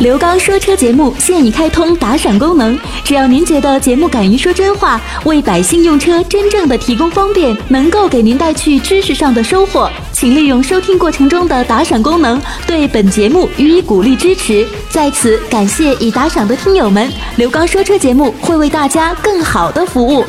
刘刚说车节目现已开通打赏功能，只要您觉得节目敢于说真话，为百姓用车真正的提供方便，能够给您带去知识上的收获，请利用收听过程中的打赏功能，对本节目予以鼓励支持。在此感谢已打赏的听友们，刘刚说车节目会为大家更好的服务。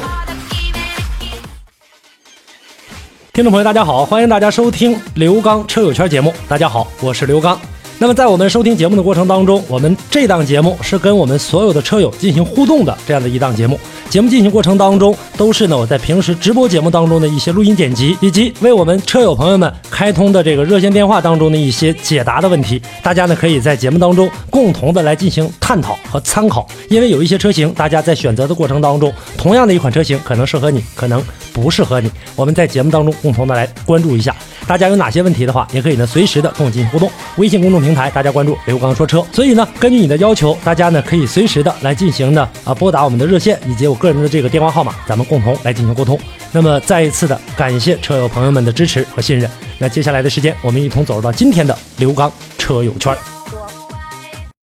听众朋友，大家好，欢迎大家收听刘刚车友圈节目。大家好，我是刘刚。那么在我们收听节目的过程当中，我们这档节目是跟我们所有的车友进行互动的这样的一档节目。节目进行过程当中，都是呢我在平时直播节目当中的一些录音剪辑，以及为我们车友朋友们开通的这个热线电话当中的一些解答的问题。大家呢可以在节目当中共同的来进行探讨和参考。因为有一些车型，大家在选择的过程当中，同样的一款车型可能适合你，可能不适合你。我们在节目当中共同的来关注一下。大家有哪些问题的话，也可以呢随时的跟我进行互动。微信公众平台大家关注刘刚说车。所以呢，根据你的要求，大家呢可以随时的来进行呢啊拨打我们的热线以及我个人的这个电话号码，咱们共同来进行沟通。那么再一次的感谢车友朋友们的支持和信任。那接下来的时间，我们一同走入到今天的刘刚车友圈。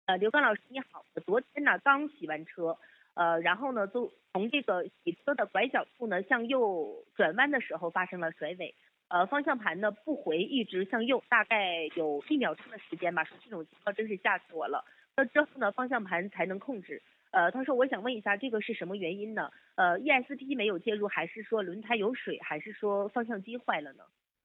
呃，刘刚老师你好，我昨天呢刚洗完车，呃，然后呢就从这个洗车的拐角处呢向右转弯的时候发生了甩尾。呃，方向盘呢不回，一直向右，大概有一秒钟的时间吧。说这种情况真是吓死我了。那之后呢，方向盘才能控制。呃，他说我想问一下，这个是什么原因呢？呃，ESP 没有介入，还是说轮胎有水，还是说方向机坏了呢？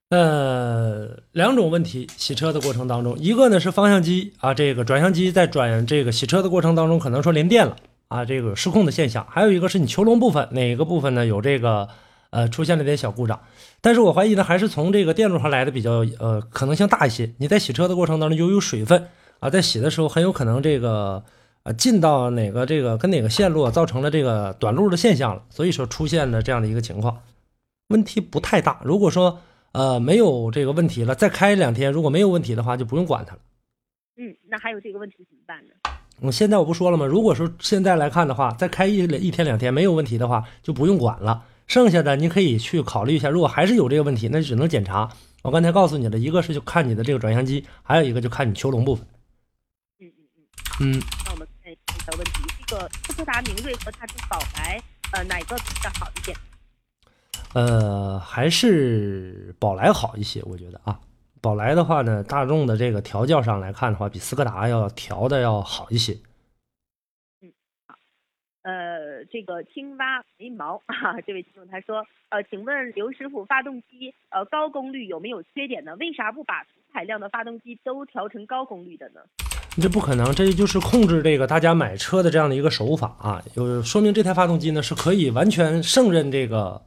呃，两种问题，洗车的过程当中，一个呢是方向机啊，这个转向机在转这个洗车的过程当中，可能说连电了啊，这个失控的现象。还有一个是你球笼部分哪个部分呢有这个呃出现了点小故障。但是我怀疑呢，还是从这个电路上来的比较呃可能性大一些。你在洗车的过程当中，由于水分啊，在洗的时候很有可能这个呃进到哪个这个跟哪个线路造成了这个短路的现象了，所以说出现了这样的一个情况，问题不太大。如果说呃没有这个问题了，再开两天，如果没有问题的话，就不用管它了。嗯，那还有这个问题怎么办呢？我现在我不说了吗？如果说现在来看的话，再开一一天两天没有问题的话，就不用管了。剩下的你可以去考虑一下，如果还是有这个问题，那就只能检查。我刚才告诉你了，一个是就看你的这个转向机，还有一个就看你球笼部分。嗯嗯嗯。嗯那我们看一下问题，这个斯柯达明锐和它的宝来，呃，哪个比较好一点？呃，还是宝来好一些，我觉得啊。宝来的话呢，大众的这个调教上来看的话，比斯柯达要调的要好一些。呃，这个青蛙眉毛啊，这位听众他说，呃，请问刘师傅，发动机呃高功率有没有缺点呢？为啥不把同排量的发动机都调成高功率的呢？这不可能，这就是控制这个大家买车的这样的一个手法啊，有说明这台发动机呢是可以完全胜任这个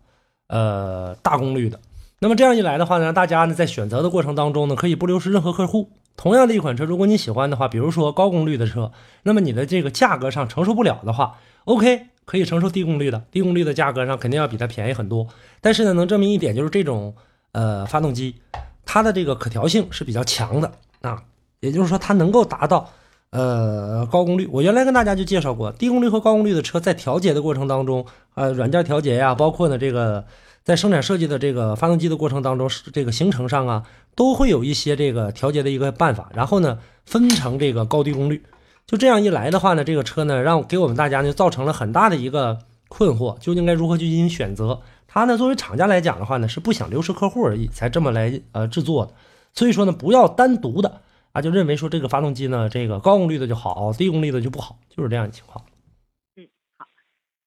呃大功率的。那么这样一来的话呢，大家呢在选择的过程当中呢，可以不流失任何客户。同样的一款车，如果你喜欢的话，比如说高功率的车，那么你的这个价格上承受不了的话。OK，可以承受低功率的，低功率的价格上肯定要比它便宜很多。但是呢，能证明一点就是这种呃发动机，它的这个可调性是比较强的啊，也就是说它能够达到呃高功率。我原来跟大家就介绍过，低功率和高功率的车在调节的过程当中，呃软件调节呀，包括呢这个在生产设计的这个发动机的过程当中，这个行程上啊，都会有一些这个调节的一个办法，然后呢分成这个高低功率。就这样一来的话呢，这个车呢，让给我们大家呢造成了很大的一个困惑，究竟该如何去进行选择？它呢，作为厂家来讲的话呢，是不想流失客户而已，才这么来呃制作的。所以说呢，不要单独的啊，就认为说这个发动机呢，这个高功率的就好，低功率的就不好，就是这样的情况。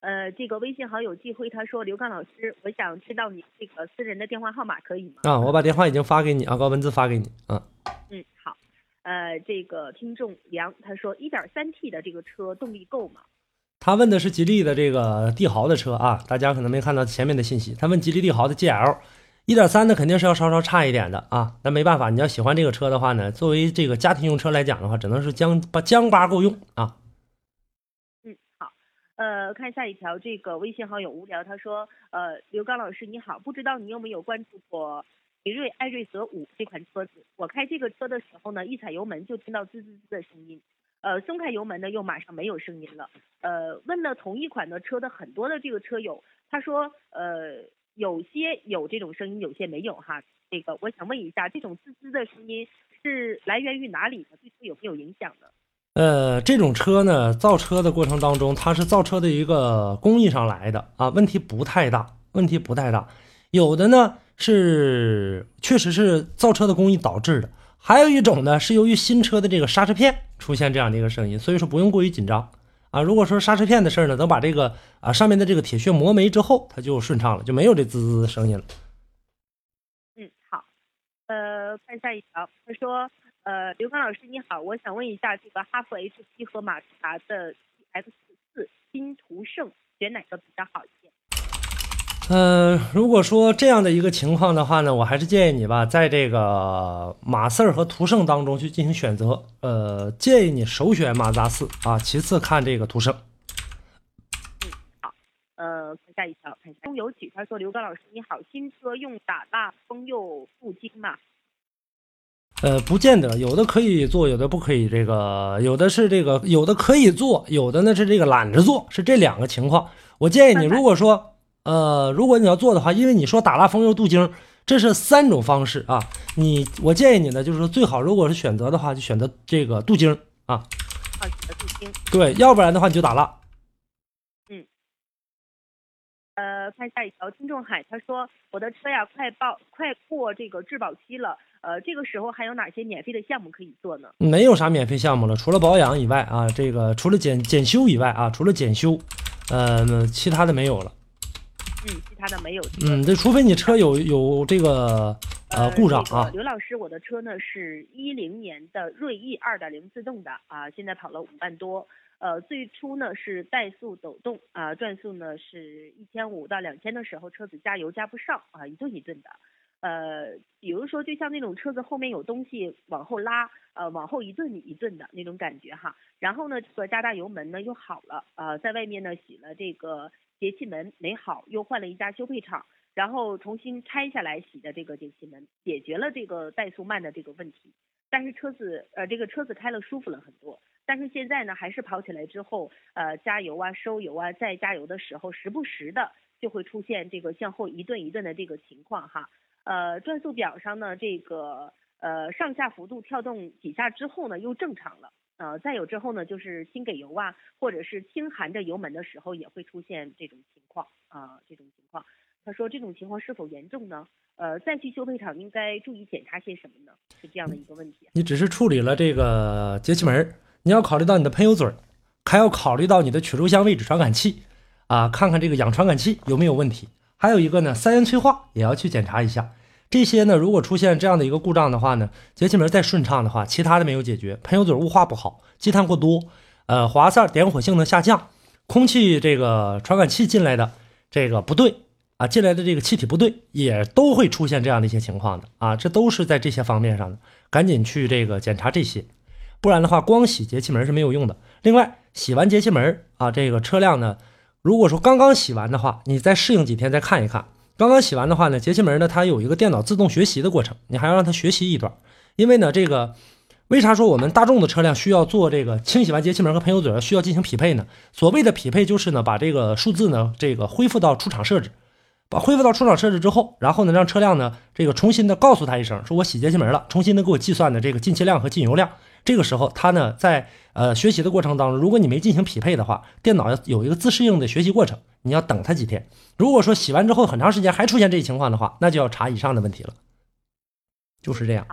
呃，这个微信好友季辉他说，刘刚老师，我想知道你这个私人的电话号码可以吗？啊，我把电话已经发给你啊，高文字发给你啊。嗯，好。呃，这个听众梁他说，一点三 T 的这个车动力够吗？他问的是吉利的这个帝豪的车啊，大家可能没看到前面的信息。他问吉利帝豪的 GL，一点三的肯定是要稍稍差一点的啊。那没办法，你要喜欢这个车的话呢，作为这个家庭用车来讲的话，只能是将把将八够用啊。嗯，好，呃，看下一条，这个微信好友无聊他说，呃，刘刚老师你好，不知道你有没有关注过？奇瑞艾瑞泽五这款车子，我开这个车的时候呢，一踩油门就听到滋滋滋的声音，呃，松开油门呢又马上没有声音了。呃，问了同一款的车的很多的这个车友，他说，呃，有些有这种声音，有些没有哈。这个我想问一下，这种滋滋的声音是来源于哪里的？对车有没有影响呢？呃，这种车呢，造车的过程当中，它是造车的一个工艺上来的啊，问题不太大，问题不太大。有的呢是确实是造车的工艺导致的，还有一种呢是由于新车的这个刹车片出现这样的一个声音，所以说不用过于紧张啊。如果说刹车片的事呢，等把这个啊上面的这个铁屑磨没之后，它就顺畅了，就没有这滋滋的声音了。嗯，好，呃，看下一条，他说。呃，刘刚老师你好，我想问一下，这个哈弗 H 七和马自达的 X 四新途胜选哪个比较好一点？呃，如果说这样的一个情况的话呢，我还是建议你吧，在这个马四和途胜当中去进行选择。呃，建议你首选马自达四啊，其次看这个途胜。嗯，好。呃，看下一条，看一下。中油曲他说：“刘刚老师你好，新车用打蜡封釉镀金吗？”呃，不见得，有的可以做，有的不可以。这个有的是这个，有的可以做，有的呢是这个懒着做，是这两个情况。我建议你，如果说，呃，如果你要做的话，因为你说打蜡封釉镀晶，这是三种方式啊。你，我建议你呢，就是说最好，如果是选择的话，就选择这个镀晶啊。镀晶。对，要不然的话你就打蜡。嗯。呃，看下一条，听众海他说，我的车呀，快报快过这个质保期了。呃，这个时候还有哪些免费的项目可以做呢？没有啥免费项目了，除了保养以外啊，这个除了检检修以外啊，除了检修，呃，其他的没有了。嗯，其他的没有。嗯，这除非你车有有这个呃故障啊。刘老师，我的车呢是一零年的锐意二点零自动的啊，现在跑了五万多。呃，最初呢是怠速抖动啊，转速呢是一千五到两千的时候，车子加油加不上啊，一顿一顿的。呃，比如说，就像那种车子后面有东西往后拉，呃，往后一顿一顿的那种感觉哈。然后呢，这个加大油门呢又好了，呃，在外面呢洗了这个节气门没好，又换了一家修配厂，然后重新拆下来洗的这个节气门，解决了这个怠速慢的这个问题。但是车子，呃，这个车子开了舒服了很多。但是现在呢，还是跑起来之后，呃，加油啊、收油啊、再加油的时候，时不时的就会出现这个向后一顿一顿的这个情况哈。呃，转速表上呢，这个呃上下幅度跳动几下之后呢，又正常了。呃，再有之后呢，就是轻给油啊，或者是轻含着油门的时候，也会出现这种情况啊，这种情况。他说这种情况是否严重呢？呃，再去修配厂应该注意检查些什么呢？是这样的一个问题。你只是处理了这个节气门，你要考虑到你的喷油嘴，还要考虑到你的曲轴箱位置传感器啊，看看这个氧传感器有没有问题。还有一个呢，三元催化也要去检查一下。这些呢，如果出现这样的一个故障的话呢，节气门再顺畅的话，其他的没有解决，喷油嘴雾化不好，积碳过多，呃，滑塞点火性能下降，空气这个传感器进来的这个不对啊，进来的这个气体不对，也都会出现这样的一些情况的啊，这都是在这些方面上的，赶紧去这个检查这些，不然的话，光洗节气门是没有用的。另外，洗完节气门啊，这个车辆呢，如果说刚刚洗完的话，你再适应几天再看一看。刚刚洗完的话呢，节气门呢，它有一个电脑自动学习的过程，你还要让它学习一段。因为呢，这个为啥说我们大众的车辆需要做这个清洗完节气门和喷油嘴需要进行匹配呢？所谓的匹配就是呢，把这个数字呢，这个恢复到出厂设置，把恢复到出厂设置之后，然后呢，让车辆呢，这个重新的告诉他一声，说我洗节气门了，重新的给我计算的这个进气量和进油量。这个时候，它呢，在呃学习的过程当中，如果你没进行匹配的话，电脑要有一个自适应的学习过程。你要等它几天。如果说洗完之后很长时间还出现这一情况的话，那就要查以上的问题了。就是这样。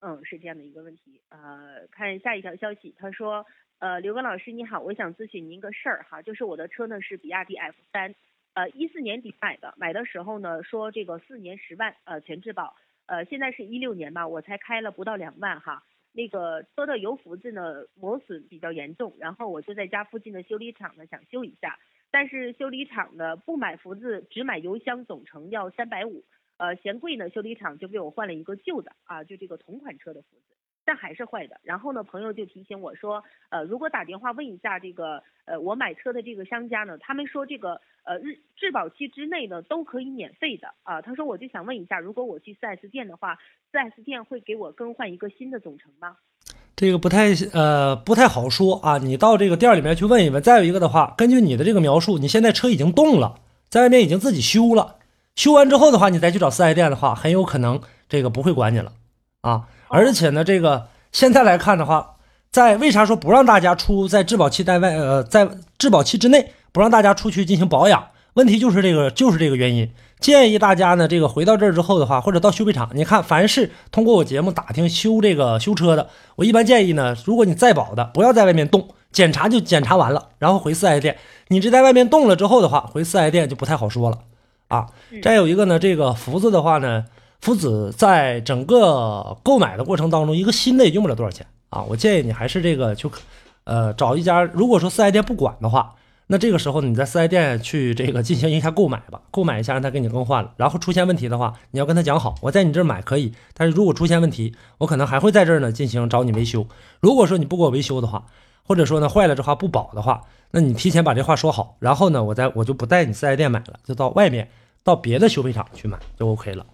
嗯，是这样的一个问题。呃，看下一条消息，他说，呃，刘刚老师你好，我想咨询您个事儿哈，就是我的车呢是比亚迪 F 三，呃，一四年底买的，买的时候呢说这个四年十万，呃，全质保，呃，现在是一六年吧，我才开了不到两万哈，那个车的油浮子呢磨损比较严重，然后我就在家附近的修理厂呢想修一下。但是修理厂呢不买福子，只买油箱，总成要三百五，呃，嫌贵呢，修理厂就给我换了一个旧的啊，就这个同款车的福字，但还是坏的。然后呢，朋友就提醒我说，呃，如果打电话问一下这个，呃，我买车的这个商家呢，他们说这个，呃，日质保期之内呢都可以免费的啊。他说我就想问一下，如果我去 4S 店的话，4S 店会给我更换一个新的总成吗？这个不太呃不太好说啊，你到这个店里面去问一问。再有一个的话，根据你的这个描述，你现在车已经动了，在外面已经自己修了，修完之后的话，你再去找 4S 店的话，很有可能这个不会管你了啊。而且呢，这个现在来看的话，在为啥说不让大家出在质保期在外呃在质保期之内不让大家出去进行保养？问题就是这个就是这个原因。建议大家呢，这个回到这儿之后的话，或者到修配厂，你看，凡是通过我节目打听修这个修车的，我一般建议呢，如果你在保的，不要在外面动，检查就检查完了，然后回四 S 店。你这在外面动了之后的话，回四 S 店就不太好说了啊。再有一个呢，这个福子的话呢，福子在整个购买的过程当中，一个新的也用不了多少钱啊。我建议你还是这个就，呃，找一家，如果说四 S 店不管的话。那这个时候，你在四 S 店去这个进行一下购买吧，购买一下让他给你更换了。然后出现问题的话，你要跟他讲好，我在你这儿买可以，但是如果出现问题，我可能还会在这儿呢进行找你维修。如果说你不给我维修的话，或者说呢坏了这话不保的话，那你提前把这话说好，然后呢我再我就不在你四 S 店买了，就到外面到别的修配厂去买就 OK 了。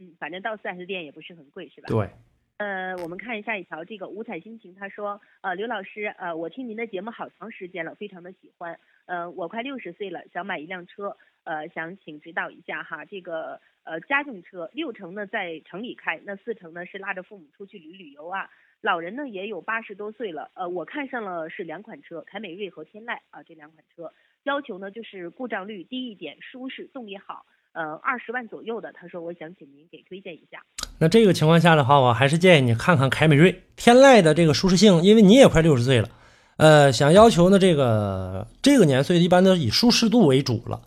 嗯，反正到四 S 店也不是很贵，是吧？对。呃，我们看一下一条，这个五彩心情他说，呃，刘老师，呃，我听您的节目好长时间了，非常的喜欢。呃，我快六十岁了，想买一辆车，呃，想请指导一下哈。这个呃家用车，六成呢在城里开，那四成呢是拉着父母出去旅旅游啊。老人呢也有八十多岁了，呃，我看上了是两款车，凯美瑞和天籁啊这两款车，要求呢就是故障率低一点，舒适，动力好，呃，二十万左右的。他说我想请您给推荐一下。那这个情况下的话，我还是建议你看看凯美瑞、天籁的这个舒适性，因为你也快六十岁了，呃，想要求呢这个这个年岁一般都以舒适度为主了，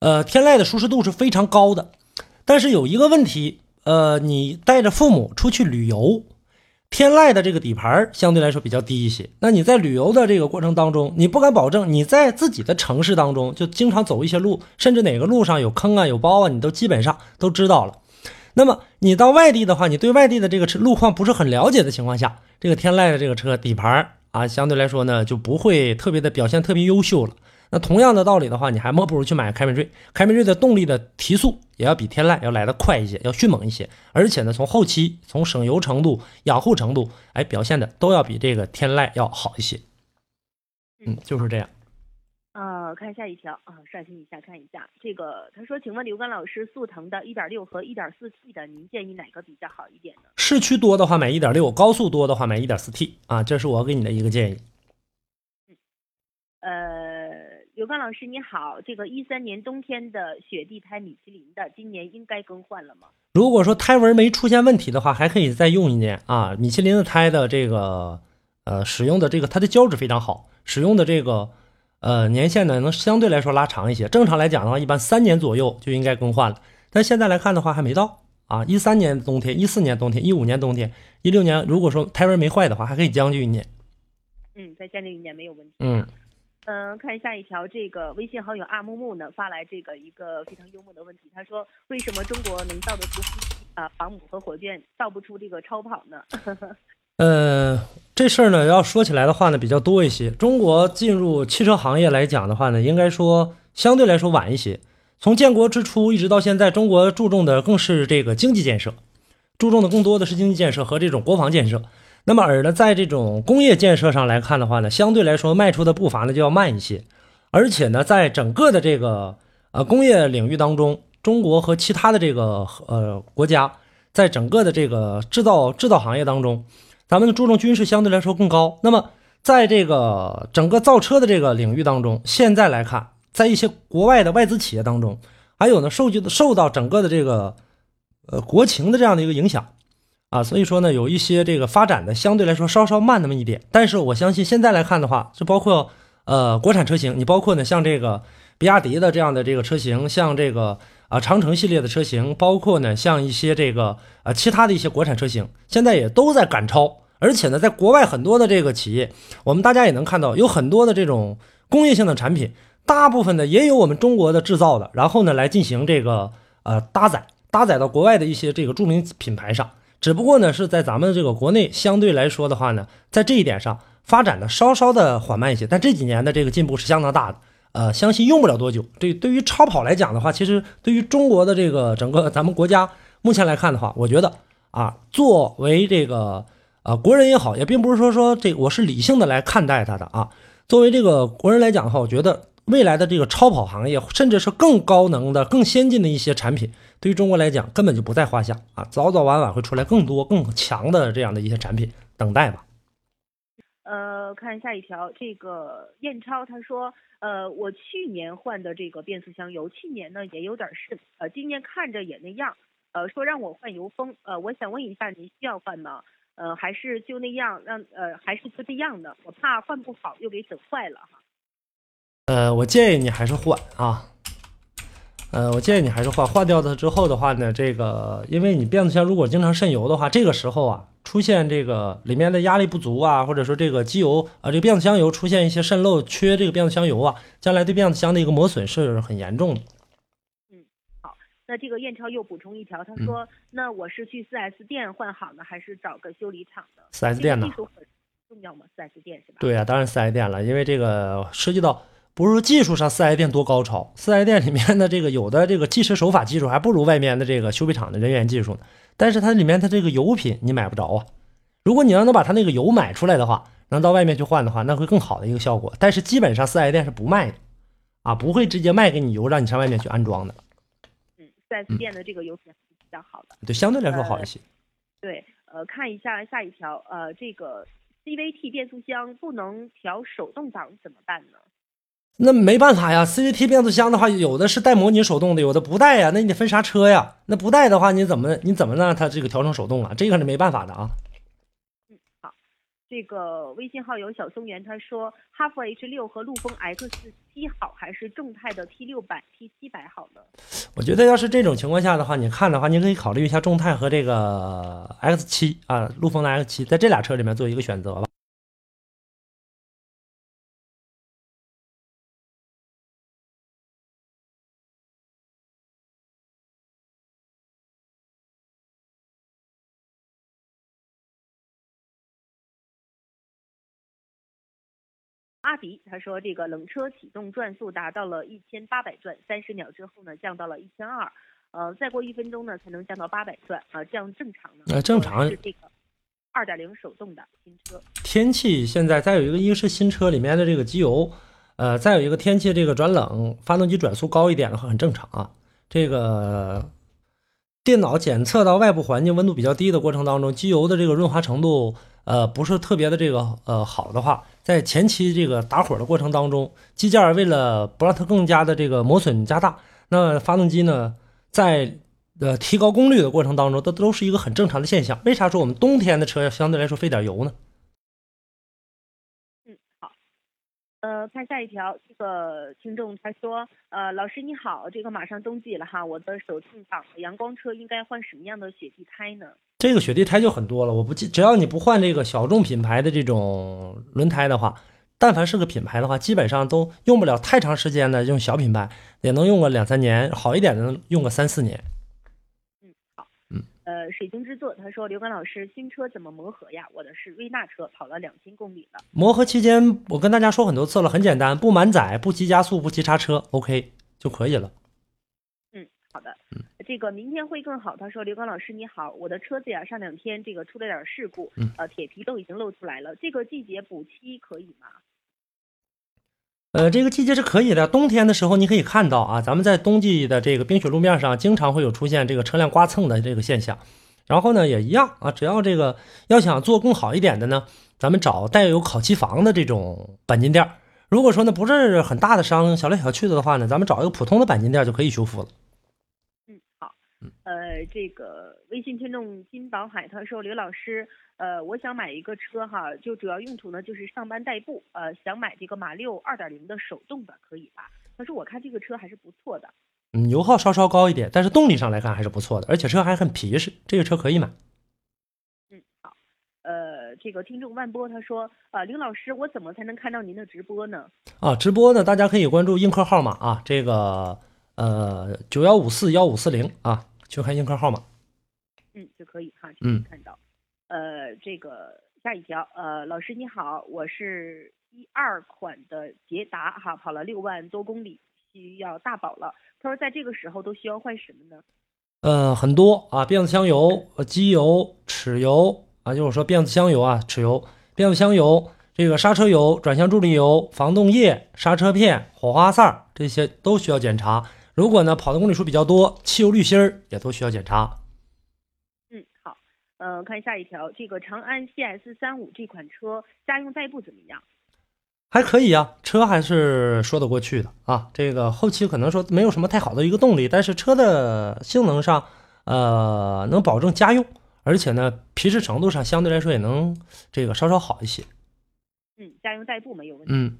呃，天籁的舒适度是非常高的，但是有一个问题，呃，你带着父母出去旅游。天籁的这个底盘相对来说比较低一些，那你在旅游的这个过程当中，你不敢保证你在自己的城市当中就经常走一些路，甚至哪个路上有坑啊、有包啊，你都基本上都知道了。那么你到外地的话，你对外地的这个车路况不是很了解的情况下，这个天籁的这个车底盘啊，相对来说呢就不会特别的表现特别优秀了。那同样的道理的话，你还莫不如去买凯美瑞。凯美瑞的动力的提速也要比天籁要来的快一些，要迅猛一些。而且呢，从后期、从省油程度、养护程度，哎，表现的都要比这个天籁要好一些。嗯，就是这样。呃，看下一条啊，刷新一下看一下这个。他说：“请问刘刚老师，速腾的1.6和 1.4T 的，您建议哪个比较好一点呢？”市区多的话买1.6，高速多的话买 1.4T 啊，这是我给你的一个建议。嗯，呃。刘刚老师你好，这个一三年冬天的雪地胎米其林的，今年应该更换了吗？如果说胎纹没出现问题的话，还可以再用一年啊。米其林的胎的这个呃使用的这个它的胶质非常好，使用的这个呃年限呢能相对来说拉长一些。正常来讲的话，一般三年左右就应该更换了。但现在来看的话还没到啊。一三年冬天，一四年冬天，一五年冬天，一六年如果说胎纹没坏的话，还可以将就一年。嗯，再将就一年没有问题。嗯。嗯，看下一条，这个微信好友阿木木呢发来这个一个非常幽默的问题，他说：为什么中国能造得出啊航母和火箭，造不出这个超跑呢？呃，这事儿呢要说起来的话呢比较多一些。中国进入汽车行业来讲的话呢，应该说相对来说晚一些。从建国之初一直到现在，中国注重的更是这个经济建设，注重的更多的是经济建设和这种国防建设。那么，而呢，在这种工业建设上来看的话呢，相对来说迈出的步伐呢就要慢一些，而且呢，在整个的这个呃工业领域当中，中国和其他的这个呃国家，在整个的这个制造制造行业当中，咱们注重军事相对来说更高。那么，在这个整个造车的这个领域当中，现在来看，在一些国外的外资企业当中，还有呢，受就受到整个的这个呃国情的这样的一个影响。啊，所以说呢，有一些这个发展的相对来说稍稍慢那么一点，但是我相信现在来看的话，就包括呃国产车型，你包括呢像这个比亚迪的这样的这个车型，像这个啊长城系列的车型，包括呢像一些这个啊其他的一些国产车型，现在也都在赶超，而且呢在国外很多的这个企业，我们大家也能看到有很多的这种工业性的产品，大部分呢也有我们中国的制造的，然后呢来进行这个呃搭载搭载到国外的一些这个著名品牌上。只不过呢，是在咱们这个国内相对来说的话呢，在这一点上发展的稍稍的缓慢一些，但这几年的这个进步是相当大的。呃，相信用不了多久。对，对于超跑来讲的话，其实对于中国的这个整个咱们国家目前来看的话，我觉得啊，作为这个呃国人也好，也并不是说说这我是理性的来看待它的啊。作为这个国人来讲的话，我觉得。未来的这个超跑行业，甚至是更高能的、更先进的一些产品，对于中国来讲根本就不在话下啊！早早晚晚会出来更多更强的这样的一些产品，等待吧。呃，看下一条，这个燕超他说，呃，我去年换的这个变速箱油，去年呢也有点渗，呃，今年看着也那样，呃，说让我换油封，呃，我想问一下，您需要换吗？呃，还是就那样让，呃，还是就这样的，我怕换不好又给整坏了哈。呃，我建议你还是换啊。呃，我建议你还是换，换掉它之后的话呢，这个因为你变速箱如果经常渗油的话，这个时候啊，出现这个里面的压力不足啊，或者说这个机油啊，这个变速箱油出现一些渗漏，缺这个变速箱油啊，将来对变速箱的一个磨损是很严重的。嗯，好，那这个燕超又补充一条，他说，那我是去 4S 店换好呢，还是找个修理厂的？4S 店呢？技术很重要吗？4S 店是吧？对呀，当然 4S 店了，因为这个涉及到。不是说技术上四 S 店多高超，四 S 店里面的这个有的这个计时手法技术还不如外面的这个修配厂的人员技术呢。但是它里面它这个油品你买不着啊。如果你要能把它那个油买出来的话，能到外面去换的话，那会更好的一个效果。但是基本上四 S 店是不卖的，啊，不会直接卖给你油让你上外面去安装的。嗯，四 S 店的这个油品是比较好的，对，相对来说好一些。对，呃，看一下下一条，呃，这个 CVT 变速箱不能调手动挡怎么办呢？那没办法呀，CVT 变速箱的话，有的是带模拟手动的，有的不带呀。那你得分啥车呀？那不带的话，你怎么你怎么让它这个调成手动啊？这个是没办法的啊。嗯，好，这个微信号有小松原，他说哈弗 H 六和陆风 X 七好，还是众泰的 T 六百、T 七百好呢？我觉得要是这种情况下的话，你看的话，你可以考虑一下众泰和这个 X 七啊，陆风的 X 七，在这俩车里面做一个选择吧。阿迪他说，这个冷车启动转速达到了一千八百转，三十秒之后呢，降到了一千二，呃，再过一分钟呢，才能降到八百转啊，这样正常呢？呃，正常是这个二点零手动的新车。天气现在再有一个，一个是新车里面的这个机油，呃，再有一个天气这个转冷，发动机转速高一点的话很正常啊。这个电脑检测到外部环境温度比较低的过程当中，机油的这个润滑程度。呃，不是特别的这个呃好的话，在前期这个打火的过程当中，机件为了不让它更加的这个磨损加大，那发动机呢，在呃提高功率的过程当中，这都是一个很正常的现象。为啥说我们冬天的车相对来说费点油呢？呃，看下一条，这个听众他说，呃，老师你好，这个马上冬季了哈，我的手动挡的阳光车应该换什么样的雪地胎呢？这个雪地胎就很多了，我不记，只要你不换这个小众品牌的这种轮胎的话，但凡是个品牌的话，基本上都用不了太长时间的，用小品牌也能用个两三年，好一点的用个三四年。呃，水晶之作他说：“刘刚老师，新车怎么磨合呀？我的是瑞纳车，跑了两千公里了。磨合期间，我跟大家说很多次了，很简单，不满载，不急加速，不急刹车，OK 就可以了。”嗯，好的。嗯，这个明天会更好。他说：“刘刚老师你好，我的车子呀，上两天这个出了点事故，呃，铁皮都已经露出来了。这个季节补漆可以吗？”呃，这个季节是可以的。冬天的时候，你可以看到啊，咱们在冬季的这个冰雪路面上，经常会有出现这个车辆刮蹭的这个现象。然后呢，也一样啊，只要这个要想做更好一点的呢，咱们找带有烤漆房的这种钣金店。如果说呢不是很大的伤，小来小去的的话呢，咱们找一个普通的钣金店就可以修复了。呃，这个微信听众金宝海他说，刘老师。呃，我想买一个车哈，就主要用途呢就是上班代步。呃，想买这个马六二点零的手动的，可以吧？他说我看这个车还是不错的。嗯，油耗稍稍高一点，但是动力上来看还是不错的，而且车还很皮实，这个车可以买。嗯，好。呃，这个听众万波他说，啊，刘老师，我怎么才能看到您的直播呢？啊，直播呢，大家可以关注映客号码啊，这个呃九幺五四幺五四零啊，去看映客号码。嗯，就可以哈，就可以看到。呃，这个下一条，呃，老师你好，我是一二款的捷达哈，跑了六万多公里，需要大保了。他说在这个时候都需要换什么呢？呃，很多啊，变速箱油、机油、齿油啊，就是说变速箱油啊、齿油、变速箱油、这个刹车油、转向助力油、防冻液、刹车片、火花塞这些都需要检查。如果呢跑的公里数比较多，汽油滤芯儿也都需要检查。嗯，好呃，看下一条，这个长安 CS 三五这款车家用代步怎么样？还可以啊，车还是说得过去的啊。这个后期可能说没有什么太好的一个动力，但是车的性能上，呃，能保证家用，而且呢，皮实程度上相对来说也能这个稍稍好一些。嗯，家用代步没有问题。嗯，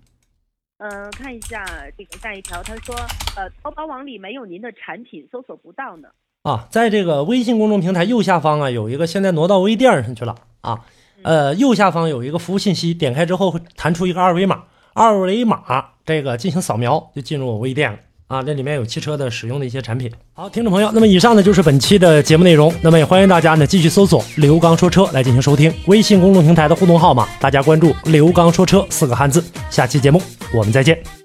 嗯、看一下这个下一条，他说，呃，淘宝网里没有您的产品，搜索不到呢。啊，在这个微信公众平台右下方啊，有一个现在挪到微店上去了啊。呃，右下方有一个服务信息，点开之后会弹出一个二维码，二维码这个进行扫描就进入我微店了啊。这里面有汽车的使用的一些产品。好，听众朋友，那么以上呢就是本期的节目内容，那么也欢迎大家呢继续搜索“刘刚说车”来进行收听。微信公众平台的互动号码，大家关注“刘刚说车”四个汉字。下期节目我们再见。